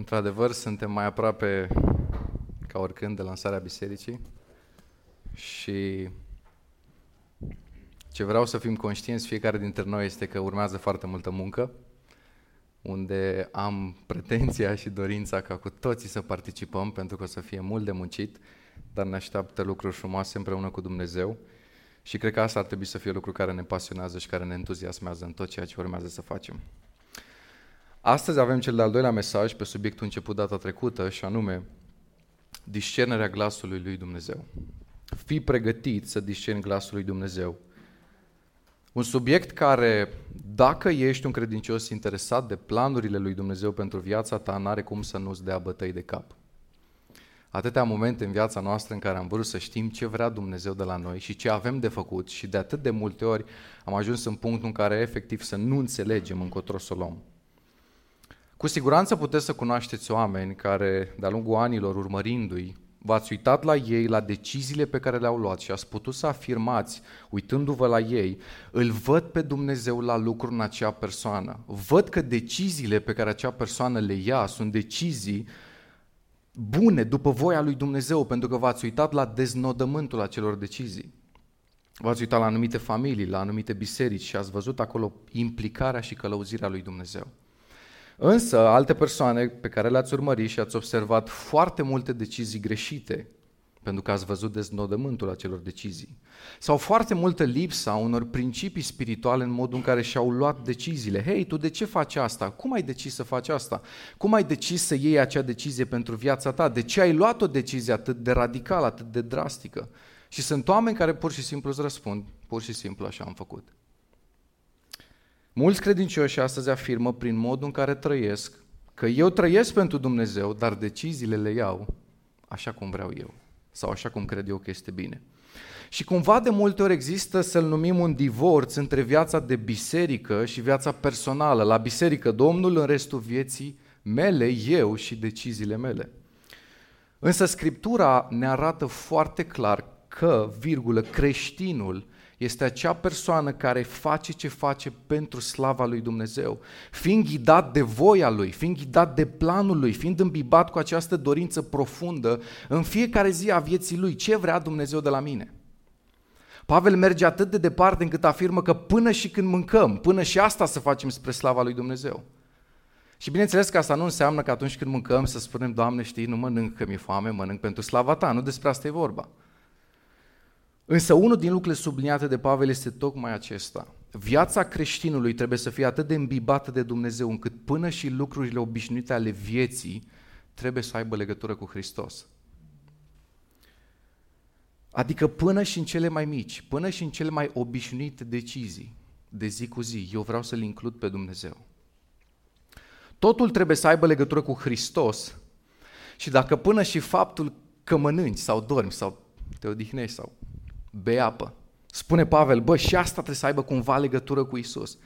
Într-adevăr, suntem mai aproape ca oricând de lansarea bisericii și ce vreau să fim conștienți fiecare dintre noi este că urmează foarte multă muncă, unde am pretenția și dorința ca cu toții să participăm, pentru că o să fie mult de muncit, dar ne așteaptă lucruri frumoase împreună cu Dumnezeu și cred că asta ar trebui să fie lucru care ne pasionează și care ne entuziasmează în tot ceea ce urmează să facem. Astăzi avem cel de-al doilea mesaj pe subiectul început data trecută și anume discernerea glasului lui Dumnezeu. Fii pregătit să discerni glasul lui Dumnezeu. Un subiect care, dacă ești un credincios interesat de planurile lui Dumnezeu pentru viața ta, n-are cum să nu-ți dea bătăi de cap. Atâtea momente în viața noastră în care am vrut să știm ce vrea Dumnezeu de la noi și ce avem de făcut și de atât de multe ori am ajuns în punctul în care efectiv să nu înțelegem încotro să o luăm. Cu siguranță puteți să cunoașteți oameni care, de-a lungul anilor urmărindu-i, v-ați uitat la ei, la deciziile pe care le-au luat și ați putut să afirmați, uitându-vă la ei, îl văd pe Dumnezeu la lucru în acea persoană. Văd că deciziile pe care acea persoană le ia sunt decizii bune, după voia lui Dumnezeu, pentru că v-ați uitat la deznodământul acelor decizii. V-ați uitat la anumite familii, la anumite biserici și ați văzut acolo implicarea și călăuzirea lui Dumnezeu. Însă, alte persoane pe care le-ați urmărit și ați observat foarte multe decizii greșite, pentru că ați văzut deznodământul acelor decizii. Sau foarte multă lipsa unor principii spirituale în modul în care și-au luat deciziile. Hei, tu de ce faci asta? Cum ai decis să faci asta? Cum ai decis să iei acea decizie pentru viața ta? De ce ai luat o decizie atât de radicală, atât de drastică? Și sunt oameni care pur și simplu îți răspund, pur și simplu așa am făcut. Mulți credincioși astăzi afirmă prin modul în care trăiesc că eu trăiesc pentru Dumnezeu, dar deciziile le iau așa cum vreau eu sau așa cum cred eu că este bine. Și cumva de multe ori există să-l numim un divorț între viața de biserică și viața personală. La biserică Domnul, în restul vieții mele, eu și deciziile mele. Însă Scriptura ne arată foarte clar că, virgulă, creștinul este acea persoană care face ce face pentru slava lui Dumnezeu, fiind ghidat de voia lui, fiind ghidat de planul lui, fiind îmbibat cu această dorință profundă în fiecare zi a vieții lui, ce vrea Dumnezeu de la mine. Pavel merge atât de departe încât afirmă că până și când mâncăm, până și asta să facem spre slava lui Dumnezeu. Și bineînțeles că asta nu înseamnă că atunci când mâncăm să spunem, Doamne, știi, nu mănânc că mi-e foame, mănânc pentru slava Ta, nu despre asta e vorba. Însă unul din lucrurile subliniate de Pavel este tocmai acesta. Viața creștinului trebuie să fie atât de îmbibată de Dumnezeu încât până și lucrurile obișnuite ale vieții trebuie să aibă legătură cu Hristos. Adică până și în cele mai mici, până și în cele mai obișnuite decizii de zi cu zi, eu vreau să-L includ pe Dumnezeu. Totul trebuie să aibă legătură cu Hristos și dacă până și faptul că mănânci sau dormi sau te odihnești sau bei apă. Spune Pavel, bă, și asta trebuie să aibă cumva legătură cu Isus.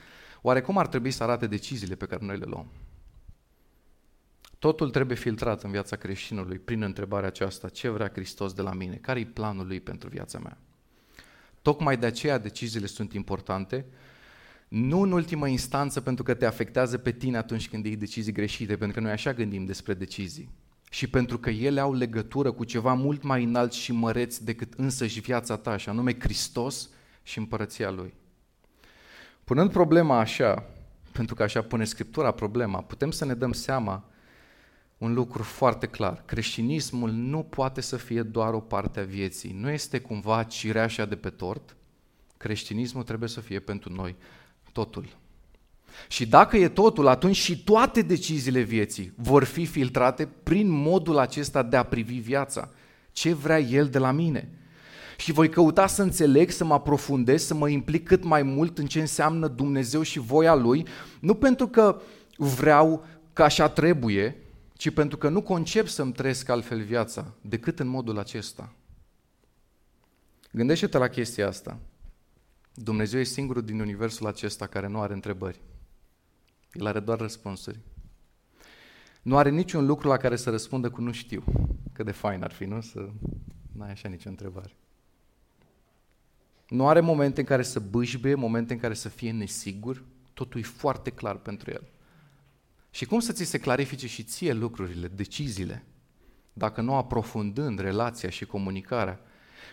Oare cum ar trebui să arate deciziile pe care noi le luăm? Totul trebuie filtrat în viața creștinului prin întrebarea aceasta, ce vrea Hristos de la mine? Care e planul lui pentru viața mea? Tocmai de aceea deciziile sunt importante, nu în ultimă instanță pentru că te afectează pe tine atunci când iei decizii greșite, pentru că noi așa gândim despre decizii și pentru că ele au legătură cu ceva mult mai înalt și măreț decât însăși viața ta, și anume Hristos și împărăția Lui. Punând problema așa, pentru că așa pune Scriptura problema, putem să ne dăm seama un lucru foarte clar. Creștinismul nu poate să fie doar o parte a vieții. Nu este cumva cireașa de pe tort. Creștinismul trebuie să fie pentru noi totul. Și dacă e totul, atunci și toate deciziile vieții vor fi filtrate prin modul acesta de a privi viața. Ce vrea El de la mine? Și voi căuta să înțeleg, să mă aprofundez, să mă implic cât mai mult în ce înseamnă Dumnezeu și voia Lui, nu pentru că vreau că așa trebuie, ci pentru că nu concep să-mi trăiesc altfel viața decât în modul acesta. Gândește-te la chestia asta. Dumnezeu e singurul din universul acesta care nu are întrebări. El are doar răspunsuri. Nu are niciun lucru la care să răspundă cu nu știu. Cât de fain ar fi, nu? Să n-ai așa nicio întrebare. Nu are momente în care să bâșbe, momente în care să fie nesigur. Totul e foarte clar pentru el. Și cum să ți se clarifice și ție lucrurile, deciziile, dacă nu aprofundând relația și comunicarea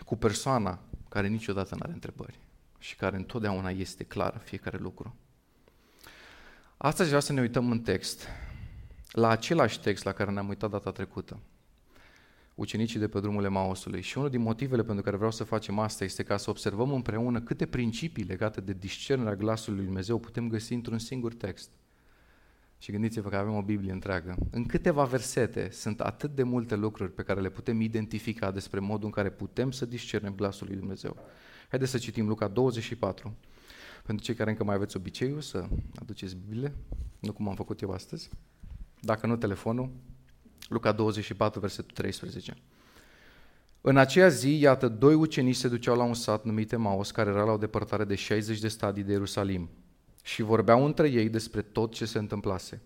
cu persoana care niciodată nu are întrebări și care întotdeauna este clară fiecare lucru. Astăzi vreau să ne uităm în text, la același text la care ne-am uitat data trecută, ucenicii de pe drumul Emausului. Și unul din motivele pentru care vreau să facem asta este ca să observăm împreună câte principii legate de discernerea glasului lui Dumnezeu putem găsi într-un singur text. Și gândiți-vă că avem o Biblie întreagă. În câteva versete sunt atât de multe lucruri pe care le putem identifica despre modul în care putem să discernem glasul lui Dumnezeu. Haideți să citim Luca 24. Pentru cei care încă mai aveți obiceiul să aduceți Biblie, nu cum am făcut eu astăzi. Dacă nu, telefonul. Luca 24, versetul 13. În aceea zi, iată, doi ucenici se duceau la un sat numit Emaus, care era la o depărtare de 60 de stadii de Ierusalim și vorbeau între ei despre tot ce se întâmplase.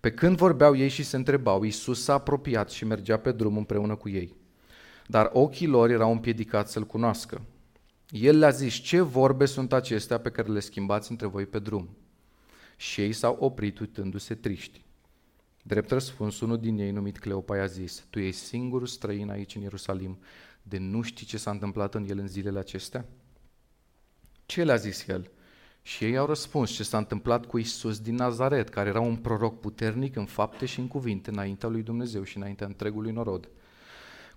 Pe când vorbeau ei și se întrebau, Iisus s-a apropiat și mergea pe drum împreună cu ei. Dar ochii lor erau împiedicați să-L cunoască. El le-a zis, ce vorbe sunt acestea pe care le schimbați între voi pe drum? Și ei s-au oprit uitându-se triști. Drept răspuns, unul din ei, numit Cleopa, a zis, tu ești singurul străin aici în Ierusalim, de nu știi ce s-a întâmplat în el în zilele acestea? Ce le-a zis el? Și ei au răspuns ce s-a întâmplat cu Isus din Nazaret, care era un proroc puternic în fapte și în cuvinte înaintea lui Dumnezeu și înaintea întregului norod.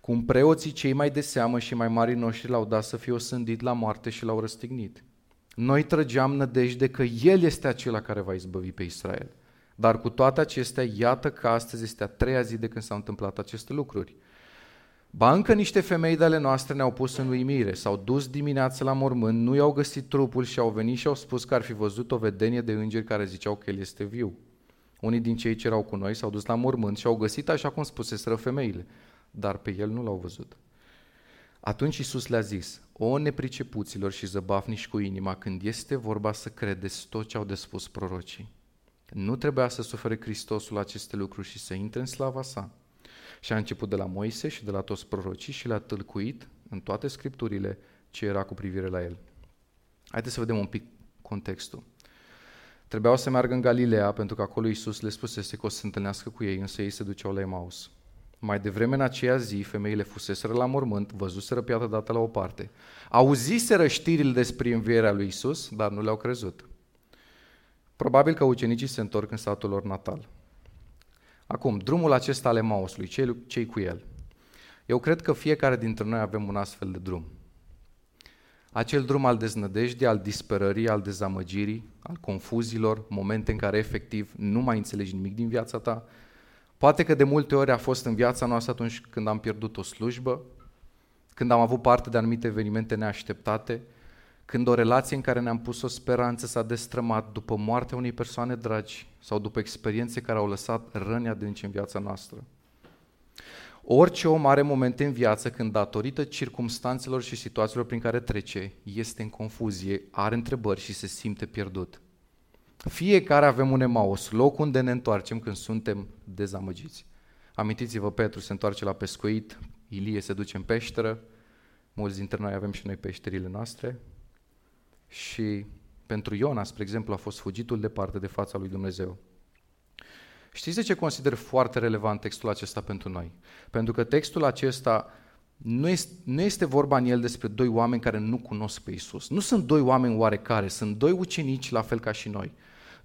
Cum preoții cei mai de seamă și mai mari noștri l-au dat să fie osândit la moarte și l-au răstignit. Noi trăgeam nădejde că El este acela care va izbăvi pe Israel. Dar cu toate acestea, iată că astăzi este a treia zi de când s-au întâmplat aceste lucruri. Ba încă niște femei de ale noastre ne-au pus în uimire, s-au dus dimineața la mormânt, nu i-au găsit trupul și au venit și au spus că ar fi văzut o vedenie de îngeri care ziceau că el este viu. Unii din cei ce erau cu noi s-au dus la mormânt și au găsit așa cum spuseseră femeile, dar pe el nu l-au văzut. Atunci Isus le-a zis, o nepricepuților și zăbafnici cu inima, când este vorba să credeți tot ce au de spus prorocii. Nu trebuia să sufere Hristosul aceste lucruri și să intre în slava sa. Și a început de la Moise și de la toți prorocii și le-a tâlcuit în toate scripturile ce era cu privire la el. Haideți să vedem un pic contextul. Trebuiau să meargă în Galileea pentru că acolo Iisus le spusese că o să se întâlnească cu ei, însă ei se duceau la Emaus. Mai devreme în aceea zi, femeile fuseseră la mormânt, văzuseră piatra dată la o parte. Auziseră știrile despre învierea lui Isus, dar nu le-au crezut. Probabil că ucenicii se întorc în satul lor natal. Acum, drumul acesta al Emausului, cei, cei cu el. Eu cred că fiecare dintre noi avem un astfel de drum. Acel drum al deznădejdii, al disperării, al dezamăgirii, al confuziilor, momente în care efectiv nu mai înțelegi nimic din viața ta. Poate că de multe ori a fost în viața noastră atunci când am pierdut o slujbă, când am avut parte de anumite evenimente neașteptate, când o relație în care ne-am pus o speranță s-a destrămat după moartea unei persoane dragi sau după experiențe care au lăsat răni adânci în viața noastră. Orice om are momente în viață când, datorită circumstanțelor și situațiilor prin care trece, este în confuzie, are întrebări și se simte pierdut. Fiecare avem un emaus, loc unde ne întoarcem când suntem dezamăgiți. Amintiți-vă, Petru se întoarce la pescuit, Ilie se duce în peșteră, mulți dintre noi avem și noi peșterile noastre, și pentru Iona, spre exemplu, a fost fugitul departe de fața lui Dumnezeu. Știți de ce consider foarte relevant textul acesta pentru noi? Pentru că textul acesta nu este, nu este vorba în el despre doi oameni care nu cunosc pe Isus. Nu sunt doi oameni oarecare, sunt doi ucenici la fel ca și noi.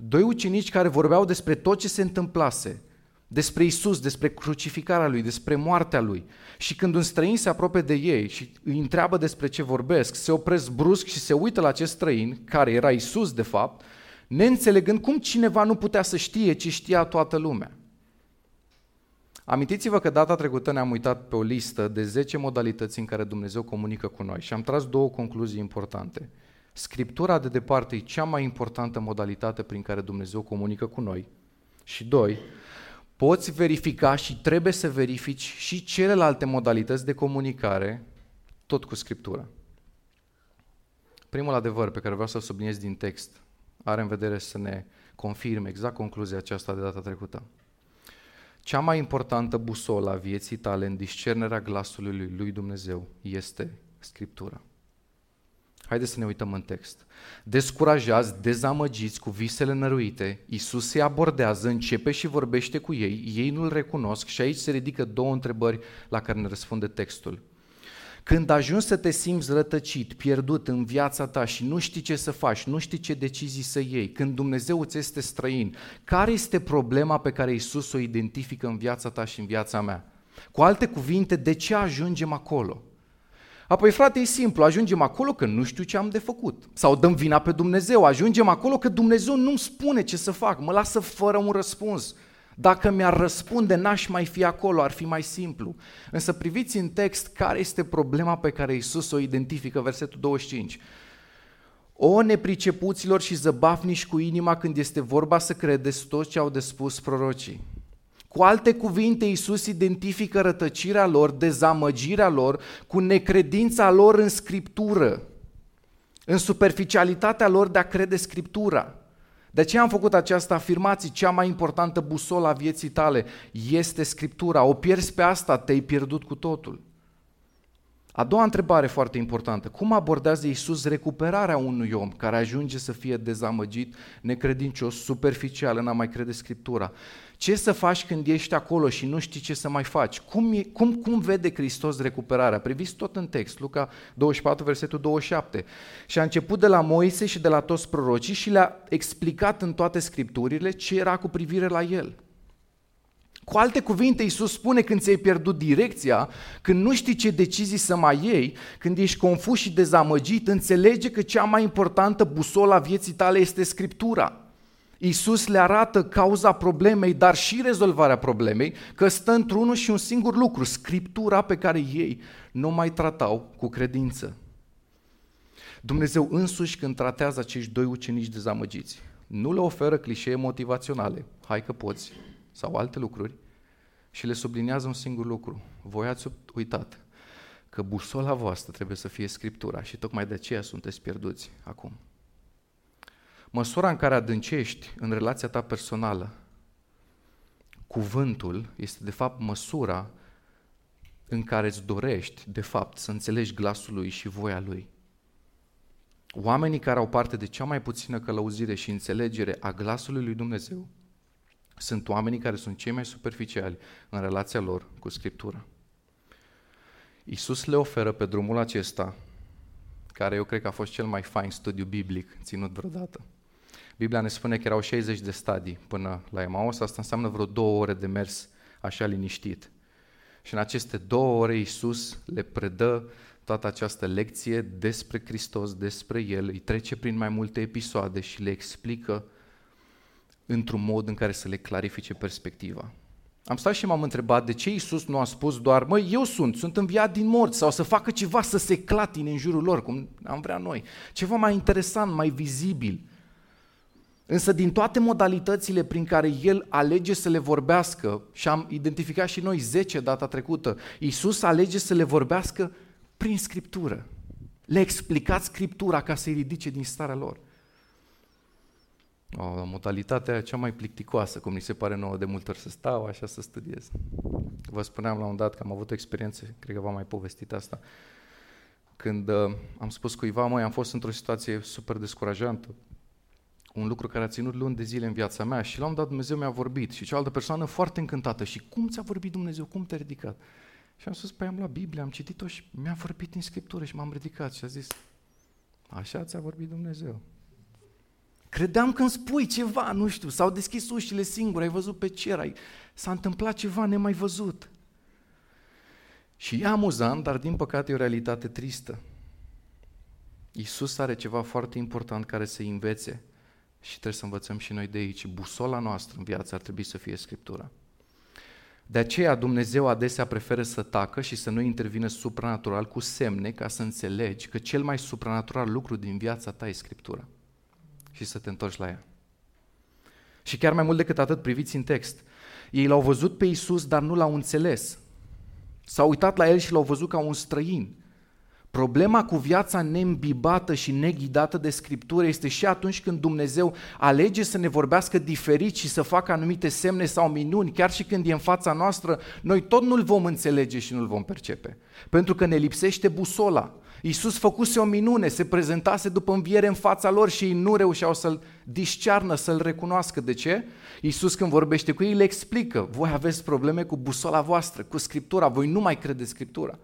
Doi ucenici care vorbeau despre tot ce se întâmplase despre Isus, despre crucificarea lui, despre moartea lui. Și când un străin se apropie de ei și îi întreabă despre ce vorbesc, se opresc brusc și se uită la acest străin, care era Isus de fapt, neînțelegând cum cineva nu putea să știe ce știa toată lumea. Amintiți-vă că data trecută ne-am uitat pe o listă de 10 modalități în care Dumnezeu comunică cu noi și am tras două concluzii importante. Scriptura de departe e cea mai importantă modalitate prin care Dumnezeu comunică cu noi. Și doi, poți verifica și trebuie să verifici și celelalte modalități de comunicare, tot cu Scriptura. Primul adevăr pe care vreau să-l subliniez din text are în vedere să ne confirme exact concluzia aceasta de data trecută. Cea mai importantă busolă a vieții tale în discernerea glasului lui Dumnezeu este Scriptura. Haideți să ne uităm în text. Descurajați, dezamăgiți cu visele năruite, Iisus se abordează, începe și vorbește cu ei, ei nu-L recunosc și aici se ridică două întrebări la care ne răspunde textul. Când ajungi să te simți rătăcit, pierdut în viața ta și nu știi ce să faci, nu știi ce decizii să iei, când Dumnezeu îți este străin, care este problema pe care Isus o identifică în viața ta și în viața mea? Cu alte cuvinte, de ce ajungem acolo? Apoi, frate, e simplu, ajungem acolo că nu știu ce am de făcut. Sau dăm vina pe Dumnezeu, ajungem acolo că Dumnezeu nu-mi spune ce să fac, mă lasă fără un răspuns. Dacă mi-ar răspunde, n-aș mai fi acolo, ar fi mai simplu. Însă priviți în text care este problema pe care Isus o identifică, versetul 25. O nepricepuților și zăbafniși cu inima când este vorba să credeți tot ce au de spus prorocii. Cu alte cuvinte, Iisus identifică rătăcirea lor, dezamăgirea lor, cu necredința lor în Scriptură, în superficialitatea lor de a crede Scriptura. De ce am făcut această afirmație? Cea mai importantă busolă a vieții tale este Scriptura. O pierzi pe asta, te-ai pierdut cu totul. A doua întrebare foarte importantă. Cum abordează Iisus recuperarea unui om care ajunge să fie dezamăgit, necredincios, superficial, în a mai crede Scriptura? Ce să faci când ești acolo și nu știi ce să mai faci? Cum, e, cum, cum vede Hristos recuperarea? Priviți tot în text, Luca 24, versetul 27. Și a început de la Moise și de la toți prorocii și le-a explicat în toate scripturile ce era cu privire la el. Cu alte cuvinte, Iisus spune când ți-ai pierdut direcția, când nu știi ce decizii să mai iei, când ești confuz și dezamăgit, înțelege că cea mai importantă busola vieții tale este Scriptura. Iisus le arată cauza problemei, dar și rezolvarea problemei, că stă într-unul și un singur lucru, Scriptura pe care ei nu mai tratau cu credință. Dumnezeu însuși când tratează acești doi ucenici dezamăgiți, nu le oferă clișee motivaționale, hai că poți, sau alte lucruri, și le subliniază un singur lucru. Voi ați uitat că busola voastră trebuie să fie Scriptura și tocmai de aceea sunteți pierduți acum. Măsura în care adâncești în relația ta personală cuvântul este de fapt măsura în care îți dorești, de fapt, să înțelegi glasul lui și voia lui. Oamenii care au parte de cea mai puțină călăuzire și înțelegere a glasului lui Dumnezeu sunt oamenii care sunt cei mai superficiali în relația lor cu Scriptura. Iisus le oferă pe drumul acesta, care eu cred că a fost cel mai fain studiu biblic ținut vreodată. Biblia ne spune că erau 60 de stadii până la Emaus, asta înseamnă vreo două ore de mers așa liniștit. Și în aceste două ore Iisus le predă toată această lecție despre Hristos, despre El, îi trece prin mai multe episoade și le explică într-un mod în care să le clarifice perspectiva. Am stat și m-am întrebat de ce Iisus nu a spus doar, măi, eu sunt, sunt înviat din morți, sau să facă ceva să se clatine în jurul lor, cum am vrea noi. Ceva mai interesant, mai vizibil. Însă din toate modalitățile prin care El alege să le vorbească, și am identificat și noi 10 data trecută, Iisus alege să le vorbească prin Scriptură. Le explicat Scriptura ca să-i ridice din starea lor. O, modalitatea cea mai plicticoasă, cum mi se pare nouă de multe ori să stau așa să studiez. Vă spuneam la un dat că am avut o experiență, cred că v-am mai povestit asta, când uh, am spus cuiva, măi, am fost într-o situație super descurajantă, un lucru care a ținut luni de zile în viața mea și la un dat Dumnezeu mi-a vorbit și cealaltă persoană foarte încântată și cum ți-a vorbit Dumnezeu, cum te-a ridicat? Și am spus, păi am luat Biblia, am citit-o și mi-a vorbit din Scriptură și m-am ridicat și a zis, așa ți-a vorbit Dumnezeu. Credeam că îmi spui ceva, nu știu, s-au deschis ușile singure, ai văzut pe cer, ai... s-a întâmplat ceva nemai văzut. Și e amuzant, dar din păcate e o realitate tristă. Iisus are ceva foarte important care să învețe și trebuie să învățăm și noi de aici. Busola noastră în viață ar trebui să fie Scriptura. De aceea Dumnezeu adesea preferă să tacă și să nu intervină supranatural cu semne ca să înțelegi că cel mai supranatural lucru din viața ta e Scriptura și să te întorci la ea. Și chiar mai mult decât atât, priviți în text. Ei l-au văzut pe Isus, dar nu l-au înțeles. S-au uitat la el și l-au văzut ca un străin. Problema cu viața neîmbibată și neghidată de Scriptură este și atunci când Dumnezeu alege să ne vorbească diferit și să facă anumite semne sau minuni, chiar și când e în fața noastră, noi tot nu-L vom înțelege și nu-L vom percepe. Pentru că ne lipsește busola. Iisus făcuse o minune, se prezentase după înviere în fața lor și ei nu reușeau să-L discearnă, să-L recunoască. De ce? Iisus când vorbește cu ei le explică, voi aveți probleme cu busola voastră, cu Scriptura, voi nu mai credeți Scriptura.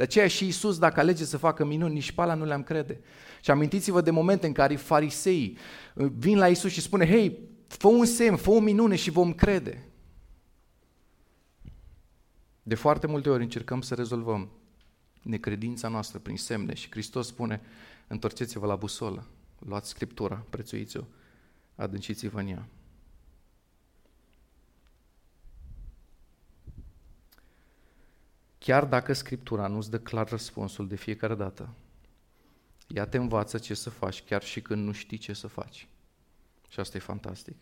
De aceea și Iisus, dacă alege să facă minuni, nici pe nu le-am crede. Și amintiți-vă de momente în care farisei uh, vin la Iisus și spune, hei, fă un semn, fă o minune și vom crede. De foarte multe ori încercăm să rezolvăm necredința noastră prin semne și Hristos spune, întorceți-vă la busolă, luați Scriptura, prețuiți-o, adânciți-vă în ea. Chiar dacă Scriptura nu-ți dă clar răspunsul de fiecare dată, ea te învață ce să faci chiar și când nu știi ce să faci. Și asta e fantastic.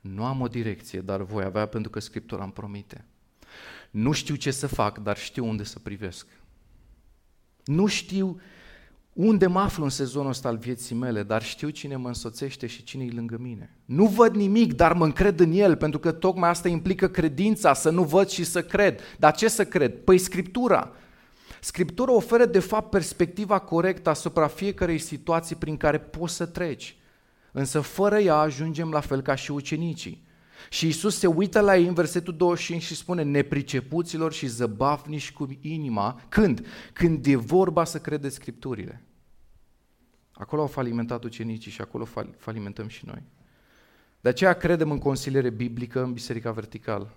Nu am o direcție, dar voi avea pentru că Scriptura îmi promite. Nu știu ce să fac, dar știu unde să privesc. Nu știu unde mă aflu în sezonul ăsta al vieții mele, dar știu cine mă însoțește și cine e lângă mine. Nu văd nimic, dar mă încred în El, pentru că tocmai asta implică credința, să nu văd și să cred. Dar ce să cred? Păi Scriptura. Scriptura oferă de fapt perspectiva corectă asupra fiecarei situații prin care poți să treci. Însă fără ea ajungem la fel ca și ucenicii. Și Isus se uită la ei în versetul 25 și spune nepricepuților și zăbafnici cu inima. Când? Când e vorba să credeți Scripturile. Acolo au falimentat ucenicii și acolo falimentăm și noi. De aceea credem în consiliere biblică în Biserica Vertical.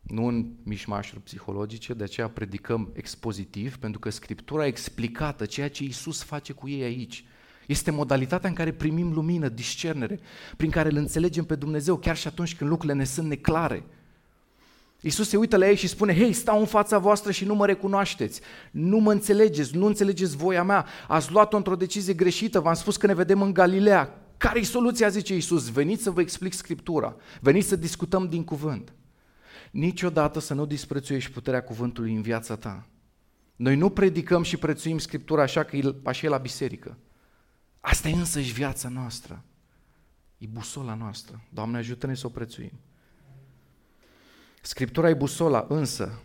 Nu în mișmașuri psihologice, de aceea predicăm expozitiv, pentru că Scriptura explicată, ceea ce Isus face cu ei aici, este modalitatea în care primim lumină, discernere, prin care îl înțelegem pe Dumnezeu, chiar și atunci când lucrurile ne sunt neclare. Iisus se uită la ei și spune, hei, stau în fața voastră și nu mă recunoașteți, nu mă înțelegeți, nu înțelegeți voia mea, ați luat-o într-o decizie greșită, v-am spus că ne vedem în Galileea. Care-i soluția, zice Iisus? Veniți să vă explic Scriptura, veniți să discutăm din cuvânt. Niciodată să nu disprețuiești puterea cuvântului în viața ta. Noi nu predicăm și prețuim Scriptura așa că e, așa e la biserică. Asta e însăși viața noastră. E busola noastră. Doamne, ajută-ne să o prețuim. Scriptura e busola, însă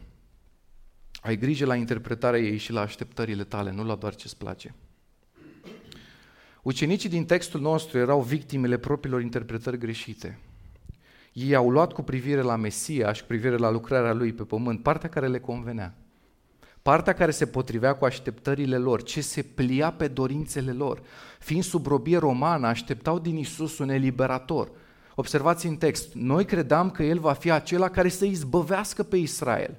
ai grijă la interpretarea ei și la așteptările tale, nu la doar ce-ți place. Ucenicii din textul nostru erau victimele propriilor interpretări greșite. Ei au luat cu privire la Mesia și cu privire la lucrarea lui pe pământ partea care le convenea. Partea care se potrivea cu așteptările lor, ce se plia pe dorințele lor. Fiind sub robie romană, așteptau din Isus un eliberator – Observați în text, noi credeam că El va fi acela care să izbăvească pe Israel.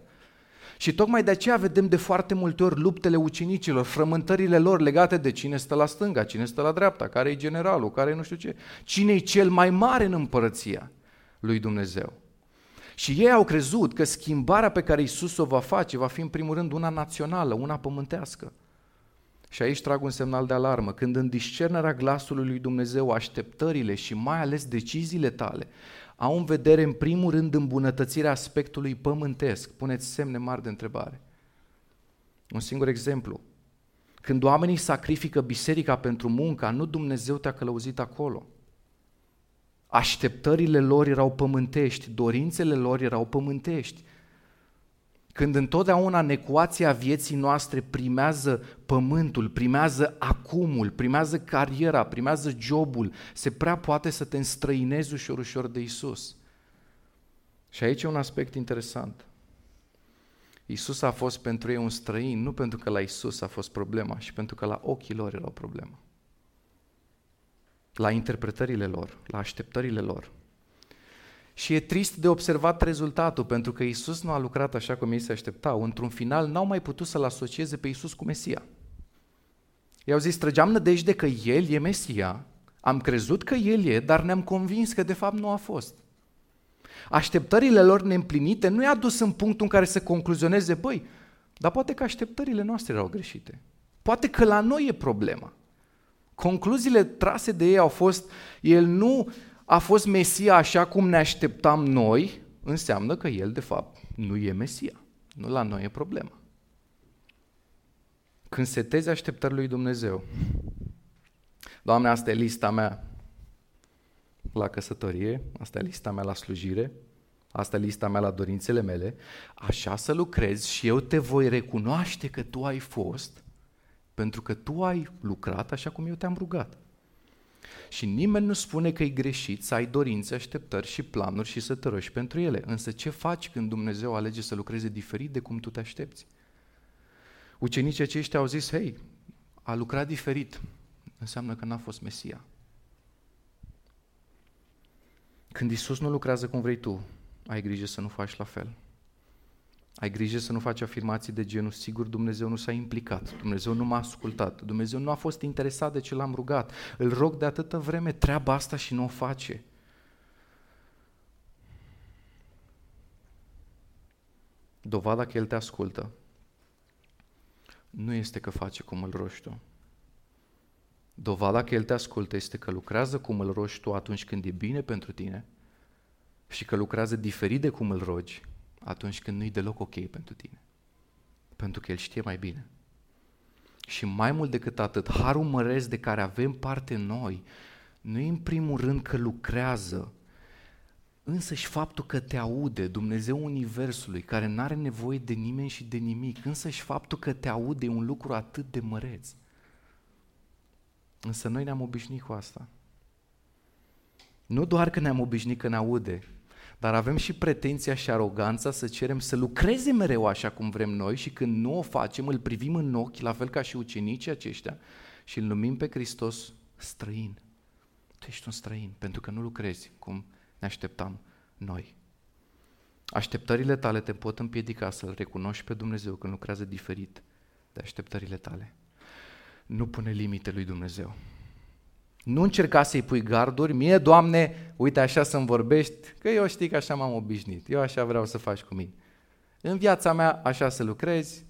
Și tocmai de aceea vedem de foarte multe ori luptele ucenicilor, frământările lor legate de cine stă la stânga, cine stă la dreapta, care e generalul, care e nu știu ce, cine e cel mai mare în împărăția lui Dumnezeu. Și ei au crezut că schimbarea pe care Isus o va face va fi în primul rând una națională, una pământească. Și aici trag un semnal de alarmă. Când în discernerea glasului lui Dumnezeu așteptările și mai ales deciziile tale au în vedere în primul rând îmbunătățirea aspectului pământesc, puneți semne mari de întrebare. Un singur exemplu. Când oamenii sacrifică biserica pentru munca, nu Dumnezeu te-a călăuzit acolo. Așteptările lor erau pământești, dorințele lor erau pământești. Când întotdeauna în ecuația vieții noastre primează pământul, primează acumul, primează cariera, primează jobul, se prea poate să te înstrăinezi ușor, ușor de Isus. Și aici e un aspect interesant. Isus a fost pentru ei un străin, nu pentru că la Isus a fost problema, și pentru că la ochii lor era o problemă. La interpretările lor, la așteptările lor. Și e trist de observat rezultatul, pentru că Isus nu a lucrat așa cum ei se așteptau. Într-un final n-au mai putut să-L asocieze pe Isus cu Mesia. I-au zis, trăgeam nădejde că El e Mesia, am crezut că El e, dar ne-am convins că de fapt nu a fost. Așteptările lor neîmplinite nu i-a dus în punctul în care să concluzioneze, băi, dar poate că așteptările noastre erau greșite. Poate că la noi e problema. Concluziile trase de ei au fost, el nu a fost Mesia așa cum ne așteptam noi, înseamnă că el de fapt nu e Mesia. Nu la noi e problema. când setezi așteptările lui Dumnezeu, Doamne, asta e lista mea la căsătorie, asta e lista mea la slujire, asta e lista mea la dorințele mele, așa să lucrezi și eu te voi recunoaște că tu ai fost, pentru că tu ai lucrat așa cum eu te-am rugat. Și nimeni nu spune că e greșit să ai dorințe, așteptări și planuri și să te rogi pentru ele. Însă ce faci când Dumnezeu alege să lucreze diferit de cum tu te aștepți? Ucenicii aceștia au zis, hei, a lucrat diferit, înseamnă că n-a fost Mesia. Când Isus nu lucrează cum vrei tu, ai grijă să nu faci la fel. Ai grijă să nu faci afirmații de genul, sigur Dumnezeu nu s-a implicat, Dumnezeu nu m-a ascultat, Dumnezeu nu a fost interesat de ce l-am rugat, îl rog de atâtă vreme treaba asta și nu o face. Dovada că El te ascultă nu este că face cum îl rogi tu. Dovada că El te ascultă este că lucrează cum îl rogi tu atunci când e bine pentru tine și că lucrează diferit de cum îl rogi atunci când nu-i deloc ok pentru tine. Pentru că El știe mai bine. Și mai mult decât atât, harul măresc de care avem parte noi, nu e în primul rând că lucrează, însă și faptul că te aude, Dumnezeu Universului, care nu are nevoie de nimeni și de nimic, însă și faptul că te aude e un lucru atât de măreț. Însă noi ne-am obișnuit cu asta. Nu doar că ne-am obișnuit că ne aude, dar avem și pretenția și aroganța să cerem să lucreze mereu așa cum vrem noi și când nu o facem, îl privim în ochi, la fel ca și ucenicii aceștia, și îl numim pe Hristos străin. Tu ești un străin, pentru că nu lucrezi cum ne așteptam noi. Așteptările tale te pot împiedica să-L recunoști pe Dumnezeu când lucrează diferit de așteptările tale. Nu pune limite lui Dumnezeu. Nu încerca să-i pui garduri, mie, Doamne, uite așa să-mi vorbești, că eu știi că așa m-am obișnuit, eu așa vreau să faci cu mine. În viața mea așa să lucrezi,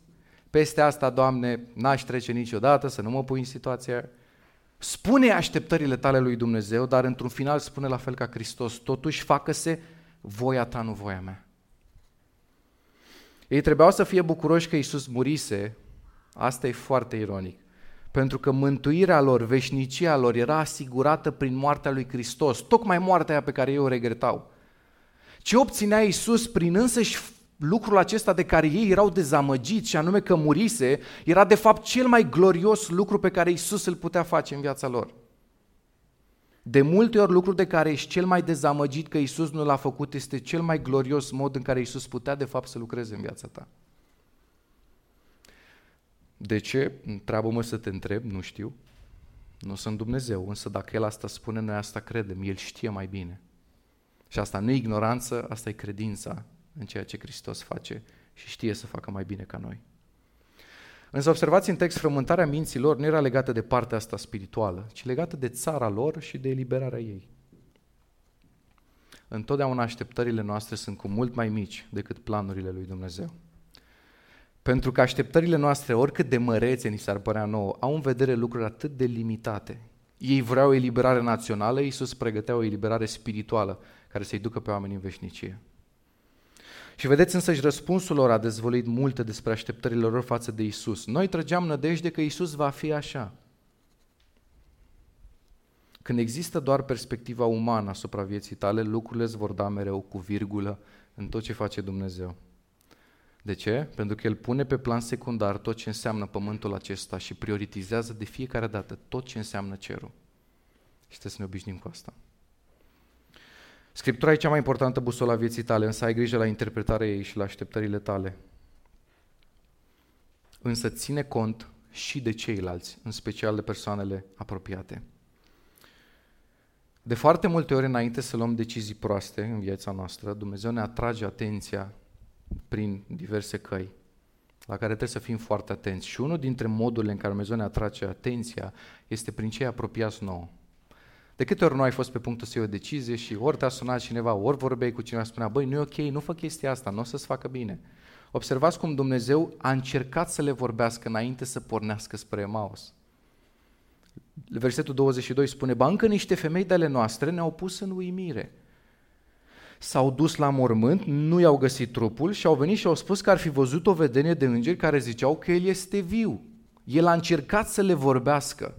peste asta, Doamne, n-aș trece niciodată, să nu mă pui în situația Spune așteptările tale lui Dumnezeu, dar într-un final spune la fel ca Hristos, totuși facă-se voia ta, nu voia mea. Ei trebuiau să fie bucuroși că Iisus murise, asta e foarte ironic pentru că mântuirea lor, veșnicia lor era asigurată prin moartea lui Hristos, tocmai moartea pe care ei o regretau. Ce obținea Iisus prin însăși lucrul acesta de care ei erau dezamăgiți și anume că murise, era de fapt cel mai glorios lucru pe care Iisus îl putea face în viața lor. De multe ori lucrul de care ești cel mai dezamăgit că Iisus nu l-a făcut este cel mai glorios mod în care Iisus putea de fapt să lucreze în viața ta. De ce? Întreabă-mă să te întreb, nu știu. Nu sunt Dumnezeu, însă dacă El asta spune, noi asta credem. El știe mai bine. Și asta nu e ignoranță, asta e credința în ceea ce Hristos face și știe să facă mai bine ca noi. Însă observați în text, frământarea minților nu era legată de partea asta spirituală, ci legată de țara lor și de eliberarea ei. Întotdeauna așteptările noastre sunt cu mult mai mici decât planurile lui Dumnezeu. Pentru că așteptările noastre, oricât de mărețe ni s-ar părea nouă, au în vedere lucruri atât de limitate. Ei vreau o eliberare națională, Iisus pregătea o eliberare spirituală care să-i ducă pe oameni în veșnicie. Și vedeți însă și răspunsul lor a dezvolit multe despre așteptările lor față de Isus. Noi trăgeam nădejde că Isus va fi așa. Când există doar perspectiva umană asupra vieții tale, lucrurile îți vor da mereu cu virgulă în tot ce face Dumnezeu. De ce? Pentru că El pune pe plan secundar tot ce înseamnă pământul acesta și prioritizează de fiecare dată tot ce înseamnă cerul. Și trebuie să ne obișnim cu asta. Scriptura e cea mai importantă busola a vieții tale, însă ai grijă la interpretarea ei și la așteptările tale. Însă ține cont și de ceilalți, în special de persoanele apropiate. De foarte multe ori înainte să luăm decizii proaste în viața noastră, Dumnezeu ne atrage atenția prin diverse căi la care trebuie să fim foarte atenți. Și unul dintre modurile în care Dumnezeu ne atrage atenția este prin cei apropiați nouă. De câte ori nu ai fost pe punctul să iei o decizie și ori te-a sunat cineva, ori vorbeai cu cineva, spunea, băi, nu e ok, nu fă chestia asta, nu o să-ți facă bine. Observați cum Dumnezeu a încercat să le vorbească înainte să pornească spre Emaus. Versetul 22 spune, ba încă niște femei de ale noastre ne-au pus în uimire s-au dus la mormânt, nu i-au găsit trupul și au venit și au spus că ar fi văzut o vedenie de îngeri care ziceau că el este viu. El a încercat să le vorbească.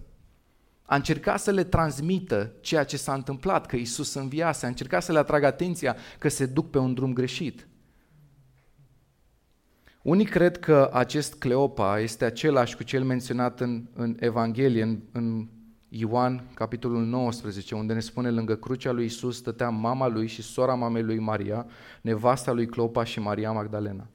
A încercat să le transmită ceea ce s-a întâmplat, că Isus înviase, a încercat să le atragă atenția că se duc pe un drum greșit. Unii cred că acest Cleopa este același cu cel menționat în, în Evanghelie, în, în Ioan, capitolul 19, unde ne spune lângă crucea lui Isus stătea mama lui și sora mamei lui Maria, nevasta lui Cleopa și Maria Magdalena.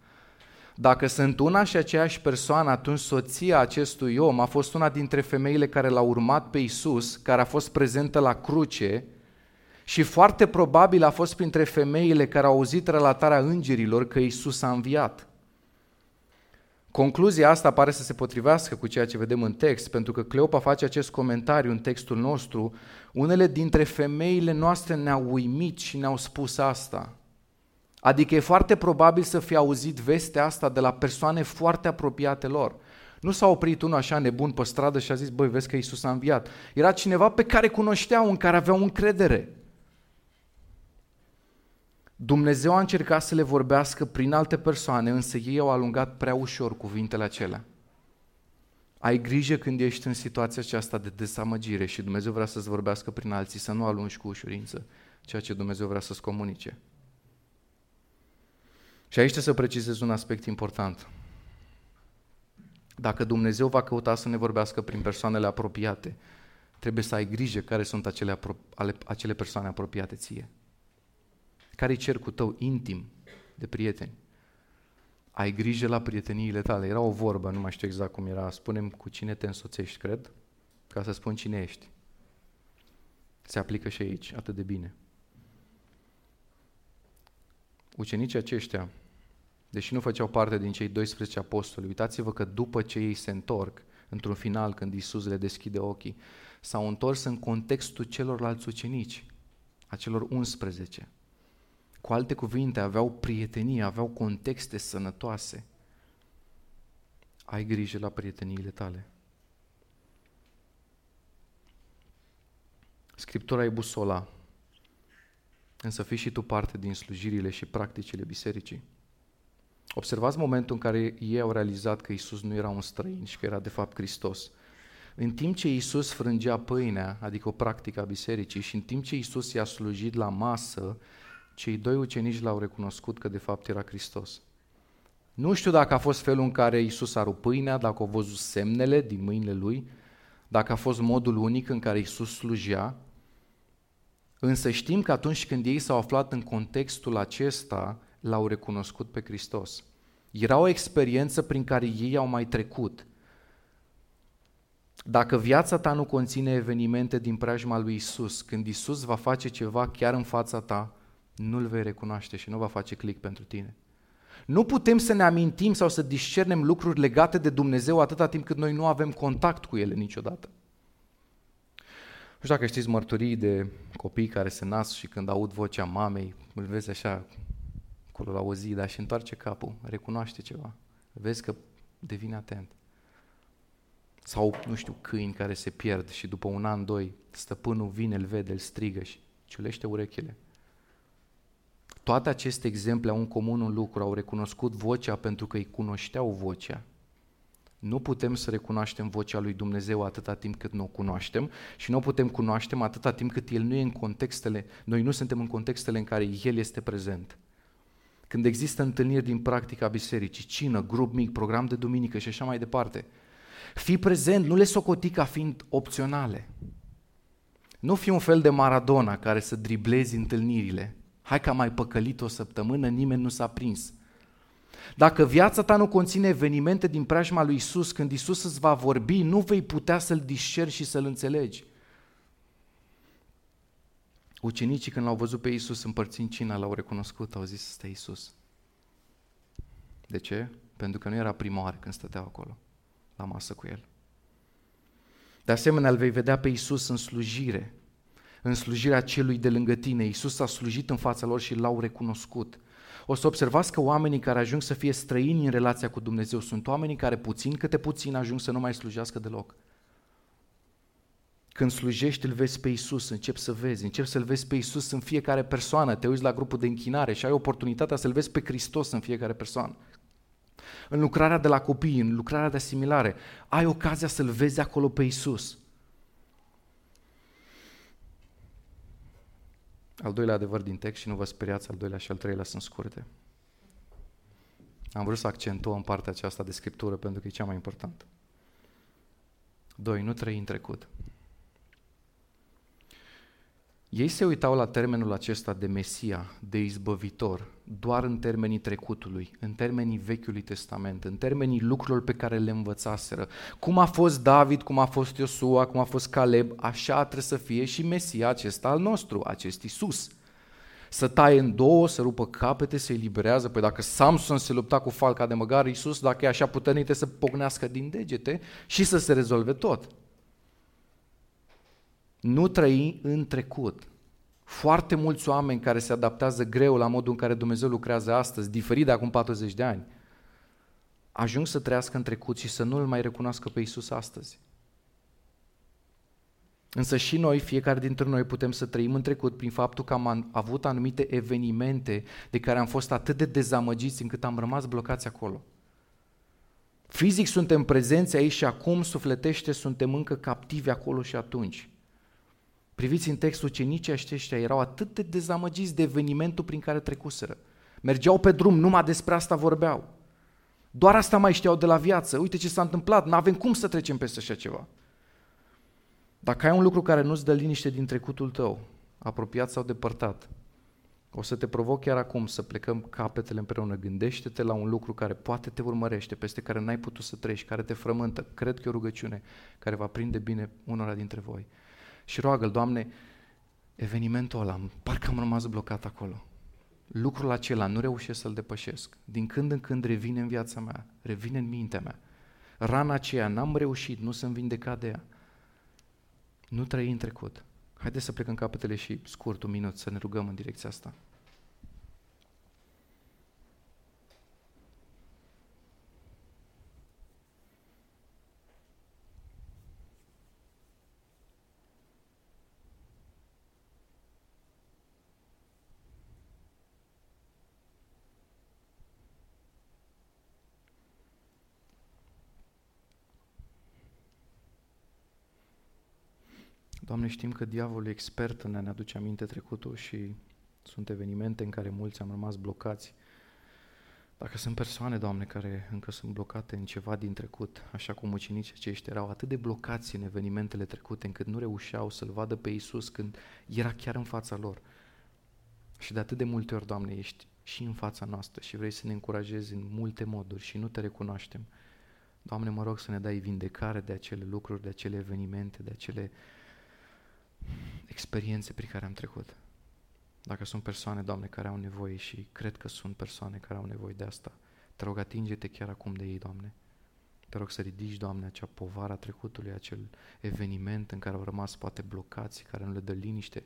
Dacă sunt una și aceeași persoană, atunci soția acestui om a fost una dintre femeile care l-au urmat pe Isus, care a fost prezentă la cruce și foarte probabil a fost printre femeile care au auzit relatarea îngerilor că Isus a înviat. Concluzia asta pare să se potrivească cu ceea ce vedem în text, pentru că Cleopa face acest comentariu în textul nostru. Unele dintre femeile noastre ne-au uimit și ne-au spus asta. Adică e foarte probabil să fie auzit vestea asta de la persoane foarte apropiate lor. Nu s-a oprit unul așa nebun pe stradă și a zis, băi, vezi că Isus a înviat. Era cineva pe care cunoșteau, în care aveau încredere. Dumnezeu a încercat să le vorbească prin alte persoane, însă ei au alungat prea ușor cuvintele acelea. Ai grijă când ești în situația aceasta de desamăgire și Dumnezeu vrea să-ți vorbească prin alții, să nu alungi cu ușurință ceea ce Dumnezeu vrea să-ți comunice. Și aici trebuie să precizez un aspect important. Dacă Dumnezeu va căuta să ne vorbească prin persoanele apropiate, trebuie să ai grijă care sunt acele, apro- acele persoane apropiate ție. Care-i cercul tău intim de prieteni? Ai grijă la prieteniile tale. Era o vorbă, nu mai știu exact cum era, spunem cu cine te însoțești, cred, ca să spun cine ești. Se aplică și aici, atât de bine. Ucenicii aceștia deși nu făceau parte din cei 12 apostoli, uitați-vă că după ce ei se întorc, într-un final, când Isus le deschide ochii, s-au întors în contextul celorlalți ucenici, a celor 11. Cu alte cuvinte, aveau prietenie, aveau contexte sănătoase. Ai grijă la prieteniile tale. Scriptura e busola, însă fii și tu parte din slujirile și practicile bisericii. Observați momentul în care ei au realizat că Isus nu era un străin și că era de fapt Hristos. În timp ce Isus frângea pâinea, adică o practică a bisericii, și în timp ce Isus i-a slujit la masă, cei doi ucenici l-au recunoscut că de fapt era Hristos. Nu știu dacă a fost felul în care Isus a rupt pâinea, dacă au văzut semnele din mâinile lui, dacă a fost modul unic în care Isus slujea, însă știm că atunci când ei s-au aflat în contextul acesta, l-au recunoscut pe Hristos. Era o experiență prin care ei au mai trecut. Dacă viața ta nu conține evenimente din preajma lui Isus, când Isus va face ceva chiar în fața ta, nu-L vei recunoaște și nu va face click pentru tine. Nu putem să ne amintim sau să discernem lucruri legate de Dumnezeu atâta timp cât noi nu avem contact cu Ele niciodată. Nu știu dacă știți mărturii de copii care se nasc și când aud vocea mamei, îl vezi așa acolo la o zi, dar și întoarce capul, recunoaște ceva. Vezi că devine atent. Sau, nu știu, câini care se pierd și după un an, doi, stăpânul vine, îl vede, îl strigă și ciulește urechile. Toate aceste exemple au în comun un lucru, au recunoscut vocea pentru că îi cunoșteau vocea. Nu putem să recunoaștem vocea lui Dumnezeu atâta timp cât nu o cunoaștem și nu o putem cunoaște atâta timp cât El nu e în contextele, noi nu suntem în contextele în care El este prezent când există întâlniri din practica bisericii, cină, grup mic, program de duminică și așa mai departe. Fii prezent, nu le socoti ca fiind opționale. Nu fi un fel de Maradona care să driblezi întâlnirile. Hai că am mai păcălit o săptămână, nimeni nu s-a prins. Dacă viața ta nu conține evenimente din preajma lui Isus, când Isus îți va vorbi, nu vei putea să-L disceri și să-L înțelegi. Ucenicii când l-au văzut pe Isus împărțind cina, l-au recunoscut, au zis, ăsta Isus. De ce? Pentru că nu era prima oară când stăteau acolo, la masă cu el. De asemenea, îl vei vedea pe Isus în slujire, în slujirea celui de lângă tine. Isus a slujit în fața lor și l-au recunoscut. O să observați că oamenii care ajung să fie străini în relația cu Dumnezeu sunt oamenii care puțin câte puțin ajung să nu mai slujească deloc. Când slujești, îl vezi pe Isus, începi să vezi, începi să-L vezi pe Isus în fiecare persoană, te uiți la grupul de închinare și ai oportunitatea să-L vezi pe Hristos în fiecare persoană. În lucrarea de la copii, în lucrarea de asimilare, ai ocazia să-L vezi acolo pe Isus. Al doilea adevăr din text și nu vă speriați, al doilea și al treilea sunt scurte. Am vrut să accentuăm partea aceasta de scriptură pentru că e cea mai importantă. Doi, nu trăi în trecut. Ei se uitau la termenul acesta de Mesia, de izbăvitor, doar în termenii trecutului, în termenii Vechiului Testament, în termenii lucrurilor pe care le învățaseră. Cum a fost David, cum a fost Iosua, cum a fost Caleb, așa trebuie să fie și Mesia acesta al nostru, acest Isus. Să taie în două, să rupă capete, să-i liberează. Păi dacă Samson se lupta cu falca de măgar, Isus, dacă e așa puternic, să pognească din degete și să se rezolve tot. Nu trăi în trecut. Foarte mulți oameni care se adaptează greu la modul în care Dumnezeu lucrează astăzi, diferit de acum 40 de ani, ajung să trăiască în trecut și să nu îl mai recunoască pe Isus astăzi. Însă și noi, fiecare dintre noi, putem să trăim în trecut prin faptul că am avut anumite evenimente de care am fost atât de dezamăgiți încât am rămas blocați acolo. Fizic suntem prezenți aici și acum, sufletește suntem încă captivi acolo și atunci. Priviți în textul ce nici aceștia erau atât de dezamăgiți de evenimentul prin care trecuseră. Mergeau pe drum, numai despre asta vorbeau. Doar asta mai știau de la viață. Uite ce s-a întâmplat, nu avem cum să trecem peste așa ceva. Dacă ai un lucru care nu-ți dă liniște din trecutul tău, apropiat sau depărtat, o să te provoc chiar acum să plecăm capetele împreună. Gândește-te la un lucru care poate te urmărește, peste care n-ai putut să treci, care te frământă. Cred că e o rugăciune care va prinde bine unora dintre voi și roagă-L, Doamne, evenimentul ăla, parcă am rămas blocat acolo. Lucrul acela nu reușesc să-l depășesc. Din când în când revine în viața mea, revine în mintea mea. Rana aceea, n-am reușit, nu sunt vindecat de ea. Nu trăi în trecut. Haideți să plecăm capetele și scurt un minut să ne rugăm în direcția asta. Doamne, știm că diavolul e expert în a ne aduce aminte trecutul și sunt evenimente în care mulți am rămas blocați. Dacă sunt persoane, Doamne, care încă sunt blocate în ceva din trecut, așa cum ucenicii aceștia erau atât de blocați în evenimentele trecute, încât nu reușeau să-L vadă pe Iisus când era chiar în fața lor. Și de atât de multe ori, Doamne, ești și în fața noastră și vrei să ne încurajezi în multe moduri și nu te recunoaștem. Doamne, mă rog să ne dai vindecare de acele lucruri, de acele evenimente, de acele experiențe prin care am trecut. Dacă sunt persoane, Doamne, care au nevoie și cred că sunt persoane care au nevoie de asta, te rog, atinge-te chiar acum de ei, Doamne. Te rog să ridici, Doamne, acea povară a trecutului, acel eveniment în care au rămas poate blocați, care nu le dă liniște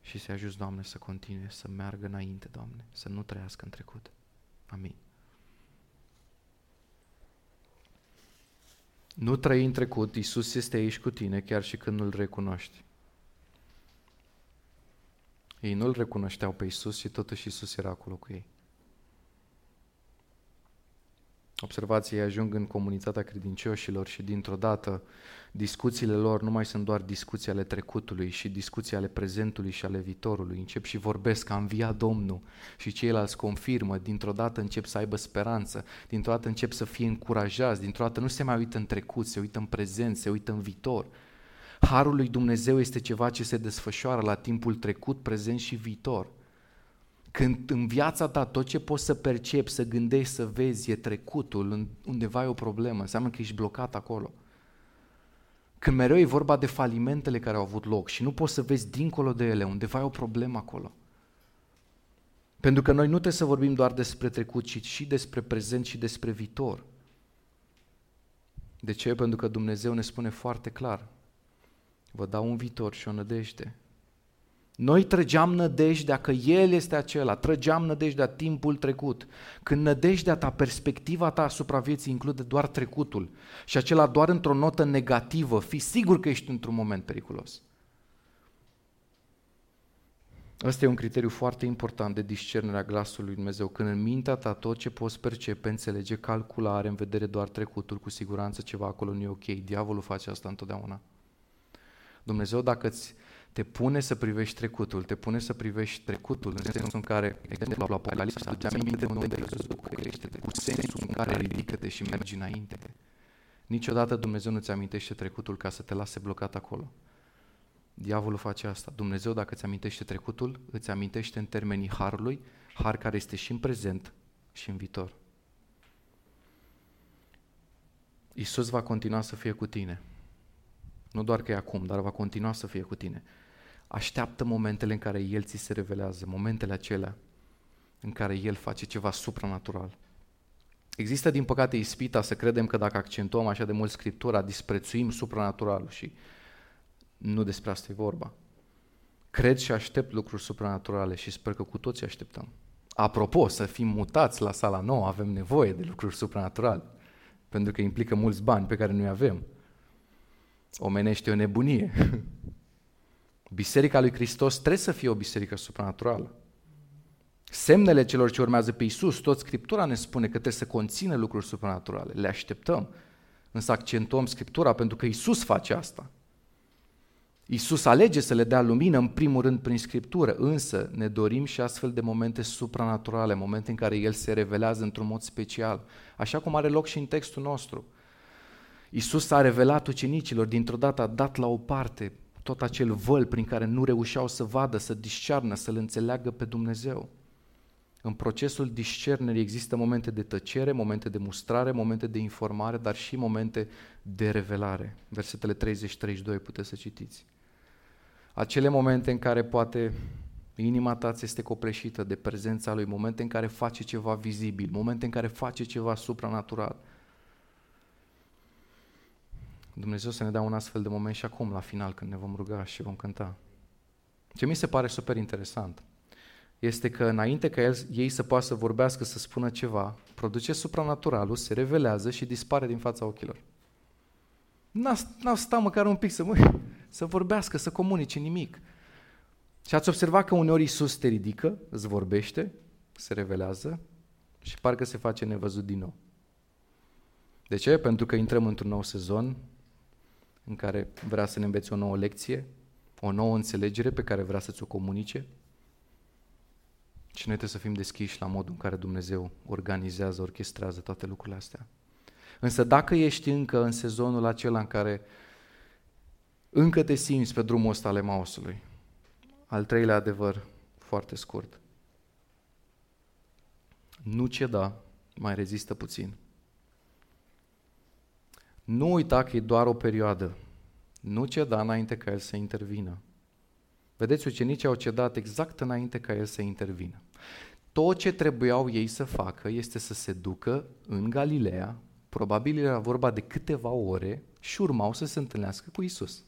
și să-i ajuți, Doamne, să continue, să meargă înainte, Doamne, să nu trăiască în trecut. Amin. Nu trăi în trecut, Isus este aici cu tine chiar și când nu-L recunoști. Ei nu-L recunoșteau pe Isus și totuși Isus era acolo cu ei. Observați, ei ajung în comunitatea credincioșilor și dintr-o dată discuțiile lor nu mai sunt doar discuții ale trecutului și discuții ale prezentului și ale viitorului. Încep și vorbesc că a înviat Domnul și ceilalți confirmă, dintr-o dată încep să aibă speranță, dintr-o dată încep să fie încurajați, dintr-o dată nu se mai uită în trecut, se uită în prezent, se uită în viitor. Harul lui Dumnezeu este ceva ce se desfășoară la timpul trecut, prezent și viitor. Când în viața ta tot ce poți să percepi, să gândești, să vezi e trecutul, undeva e o problemă, înseamnă că ești blocat acolo. Când mereu e vorba de falimentele care au avut loc și nu poți să vezi dincolo de ele, undeva e o problemă acolo. Pentru că noi nu trebuie să vorbim doar despre trecut, ci și despre prezent și despre viitor. De ce? Pentru că Dumnezeu ne spune foarte clar, vă dau un viitor și o nădejde. Noi trăgeam nădejdea că El este acela, trăgeam nădejdea timpul trecut. Când nădejdea ta, perspectiva ta asupra vieții include doar trecutul și acela doar într-o notă negativă, fi sigur că ești într-un moment periculos. Ăsta e un criteriu foarte important de discernerea glasului lui Dumnezeu. Când în mintea ta tot ce poți percepe, înțelege, calcula, are în vedere doar trecutul, cu siguranță ceva acolo nu e ok. Diavolul face asta întotdeauna. Dumnezeu dacă îți te pune să privești trecutul, te pune să privești trecutul în sensul în care, exemplu, la Apocalipsa, aduce aminte de unde Iisus crește, cu sensul în care ridică-te și mergi înainte. Niciodată Dumnezeu nu-ți amintește trecutul ca să te lase blocat acolo. Diavolul face asta. Dumnezeu, dacă îți amintește trecutul, îți amintește în termenii harului, har care este și în prezent și în viitor. Isus va continua să fie cu tine. Nu doar că e acum, dar va continua să fie cu tine. Așteaptă momentele în care El ți se revelează, momentele acelea în care El face ceva supranatural. Există, din păcate, ispita să credem că dacă accentuăm așa de mult Scriptura, disprețuim supranaturalul și nu despre asta e vorba. Cred și aștept lucruri supranaturale și sper că cu toții așteptăm. Apropo, să fim mutați la sala nouă, avem nevoie de lucruri supranaturale, pentru că implică mulți bani pe care nu-i avem. Omenește o nebunie. Biserica lui Hristos trebuie să fie o biserică supranaturală. Semnele celor ce urmează pe Isus, tot Scriptura ne spune că trebuie să conțină lucruri supranaturale. Le așteptăm. Însă accentuăm Scriptura pentru că Isus face asta. Isus alege să le dea lumină în primul rând prin Scriptură, însă ne dorim și astfel de momente supranaturale, momente în care El se revelează într-un mod special, așa cum are loc și în textul nostru. Isus s-a revelat ucenicilor, dintr-o dată a dat la o parte tot acel văl prin care nu reușeau să vadă, să discearnă, să-L înțeleagă pe Dumnezeu. În procesul discernerii există momente de tăcere, momente de mustrare, momente de informare, dar și momente de revelare. Versetele 30-32 puteți să citiți. Acele momente în care poate inima ta ți este copleșită de prezența Lui, momente în care face ceva vizibil, momente în care face ceva supranatural. Dumnezeu să ne dea un astfel de moment și acum, la final, când ne vom ruga și vom cânta. Ce mi se pare super interesant este că înainte ca el, ei să poată să vorbească, să spună ceva, produce supranaturalul, se revelează și dispare din fața ochilor. N-au stat măcar un pic să, mă, să vorbească, să comunice nimic. Și ați observat că uneori Iisus te ridică, îți vorbește, se revelează și parcă se face nevăzut din nou. De ce? Pentru că intrăm într-un nou sezon în care vrea să ne înveți o nouă lecție, o nouă înțelegere pe care vrea să ți-o comunice. Și noi trebuie să fim deschiși la modul în care Dumnezeu organizează, orchestrează toate lucrurile astea. Însă dacă ești încă în sezonul acela în care încă te simți pe drumul ăsta ale Mausului, al treilea adevăr, foarte scurt. Nu ceda, mai rezistă puțin. Nu uita că e doar o perioadă. Nu ceda înainte ca el să intervină. Vedeți, ucenicii au cedat exact înainte ca el să intervină. Tot ce trebuiau ei să facă este să se ducă în Galileea, probabil era vorba de câteva ore, și urmau să se întâlnească cu Isus.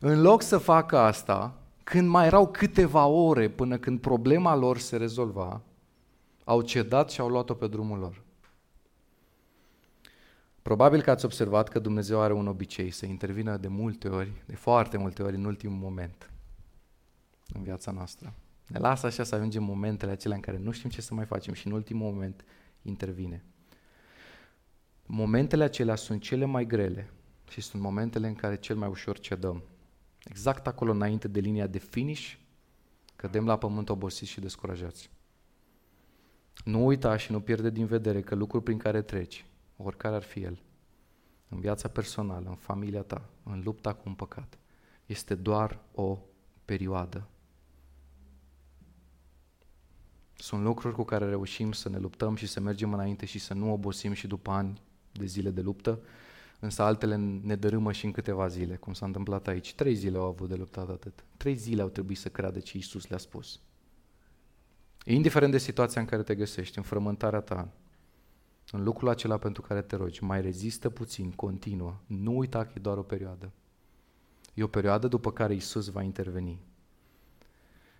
În loc să facă asta, când mai erau câteva ore până când problema lor se rezolva, au cedat și au luat-o pe drumul lor. Probabil că ați observat că Dumnezeu are un obicei să intervină de multe ori, de foarte multe ori în ultimul moment în viața noastră. Ne lasă așa să ajungem momentele acelea în care nu știm ce să mai facem și în ultimul moment intervine. Momentele acelea sunt cele mai grele și sunt momentele în care cel mai ușor cedăm. Exact acolo înainte de linia de finish, cădem la pământ obosiți și descurajați. Nu uita și nu pierde din vedere că lucrul prin care treci, oricare ar fi el, în viața personală, în familia ta, în lupta cu un păcat, este doar o perioadă. Sunt lucruri cu care reușim să ne luptăm și să mergem înainte și să nu obosim și după ani de zile de luptă, însă altele ne dărâmă și în câteva zile, cum s-a întâmplat aici. Trei zile au avut de luptat atât. Trei zile au trebuit să creadă ce Iisus le-a spus. Indiferent de situația în care te găsești, în frământarea ta, în lucrul acela pentru care te rogi, mai rezistă puțin, continuă, nu uita că e doar o perioadă. E o perioadă după care Isus va interveni.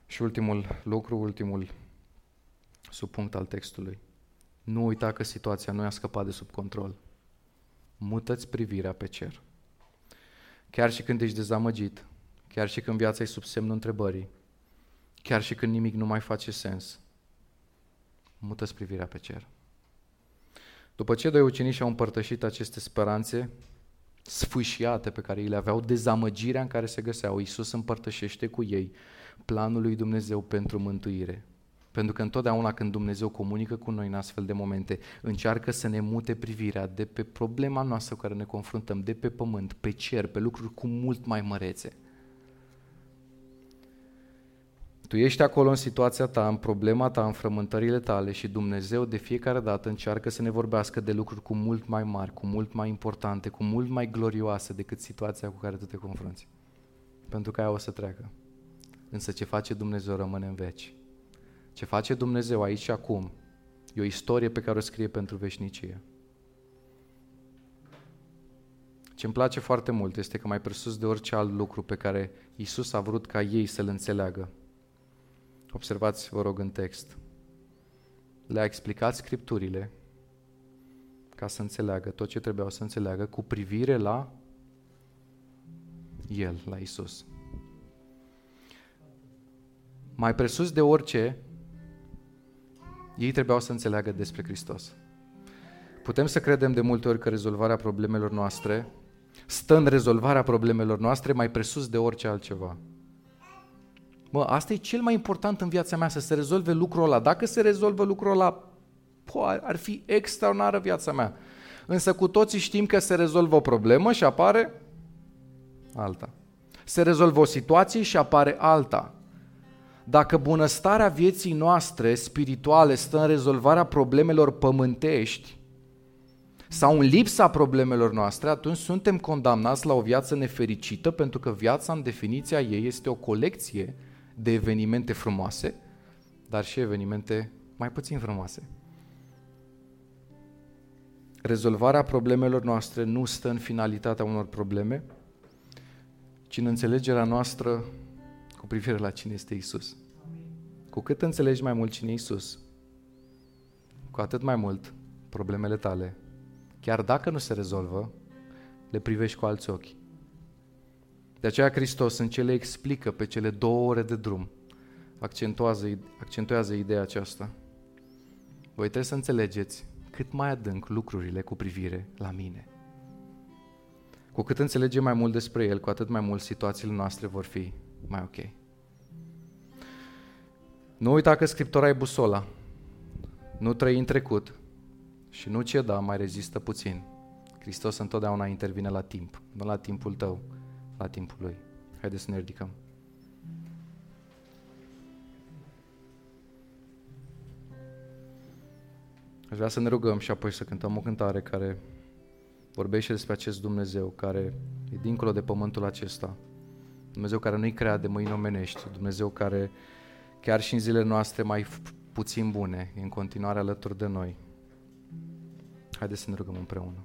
Și ultimul lucru, ultimul subpunct al textului. Nu uita că situația nu i-a scăpat de sub control. Mută-ți privirea pe cer. Chiar și când ești dezamăgit, chiar și când viața e sub semnul întrebării, chiar și când nimic nu mai face sens, mută privirea pe cer. După ce doi ucenici au împărtășit aceste speranțe sfâșiate pe care îi le aveau, dezamăgirea în care se găseau, Iisus împărtășește cu ei planul lui Dumnezeu pentru mântuire. Pentru că întotdeauna când Dumnezeu comunică cu noi în astfel de momente, încearcă să ne mute privirea de pe problema noastră cu care ne confruntăm, de pe pământ, pe cer, pe lucruri cu mult mai mărețe. Tu ești acolo în situația ta, în problema ta, în frământările tale și Dumnezeu de fiecare dată încearcă să ne vorbească de lucruri cu mult mai mari, cu mult mai importante, cu mult mai glorioase decât situația cu care tu te confrunți. Pentru că aia o să treacă. Însă ce face Dumnezeu rămâne în veci. Ce face Dumnezeu aici și acum e o istorie pe care o scrie pentru veșnicie. Ce îmi place foarte mult este că mai presus de orice alt lucru pe care Isus a vrut ca ei să-l înțeleagă, Observați, vă rog, în text. Le-a explicat scripturile ca să înțeleagă tot ce trebuiau să înțeleagă cu privire la El, la Isus. Mai presus de orice, ei trebuiau să înțeleagă despre Hristos. Putem să credem de multe ori că rezolvarea problemelor noastre stă în rezolvarea problemelor noastre mai presus de orice altceva. Mă, asta e cel mai important în viața mea, să se rezolve lucrul ăla. Dacă se rezolvă lucrul ăla, po, ar fi extraordinară viața mea. Însă cu toții știm că se rezolvă o problemă și apare alta. Se rezolvă o situație și apare alta. Dacă bunăstarea vieții noastre spirituale stă în rezolvarea problemelor pământești sau în lipsa problemelor noastre, atunci suntem condamnați la o viață nefericită pentru că viața în definiția ei este o colecție de evenimente frumoase, dar și evenimente mai puțin frumoase. Rezolvarea problemelor noastre nu stă în finalitatea unor probleme, ci în înțelegerea noastră cu privire la cine este Isus. Cu cât înțelegi mai mult cine e Isus, cu atât mai mult problemele tale, chiar dacă nu se rezolvă, le privești cu alți ochi. De aceea Hristos în ce le explică pe cele două ore de drum, accentuează, accentuează ideea aceasta. Voi trebuie să înțelegeți cât mai adânc lucrurile cu privire la mine. Cu cât înțelegem mai mult despre El, cu atât mai mult situațiile noastre vor fi mai ok. Nu uita că Scriptura e busola. Nu trăi în trecut și nu ceda, mai rezistă puțin. Hristos întotdeauna intervine la timp, nu la timpul tău, la timpul Lui. Haideți să ne ridicăm. Aș vrea să ne rugăm și apoi să cântăm o cântare care vorbește despre acest Dumnezeu care e dincolo de pământul acesta. Dumnezeu care nu-i crea de mâini omenești, Dumnezeu care chiar și în zilele noastre mai puțin bune, e în continuare alături de noi. Haideți să ne rugăm împreună.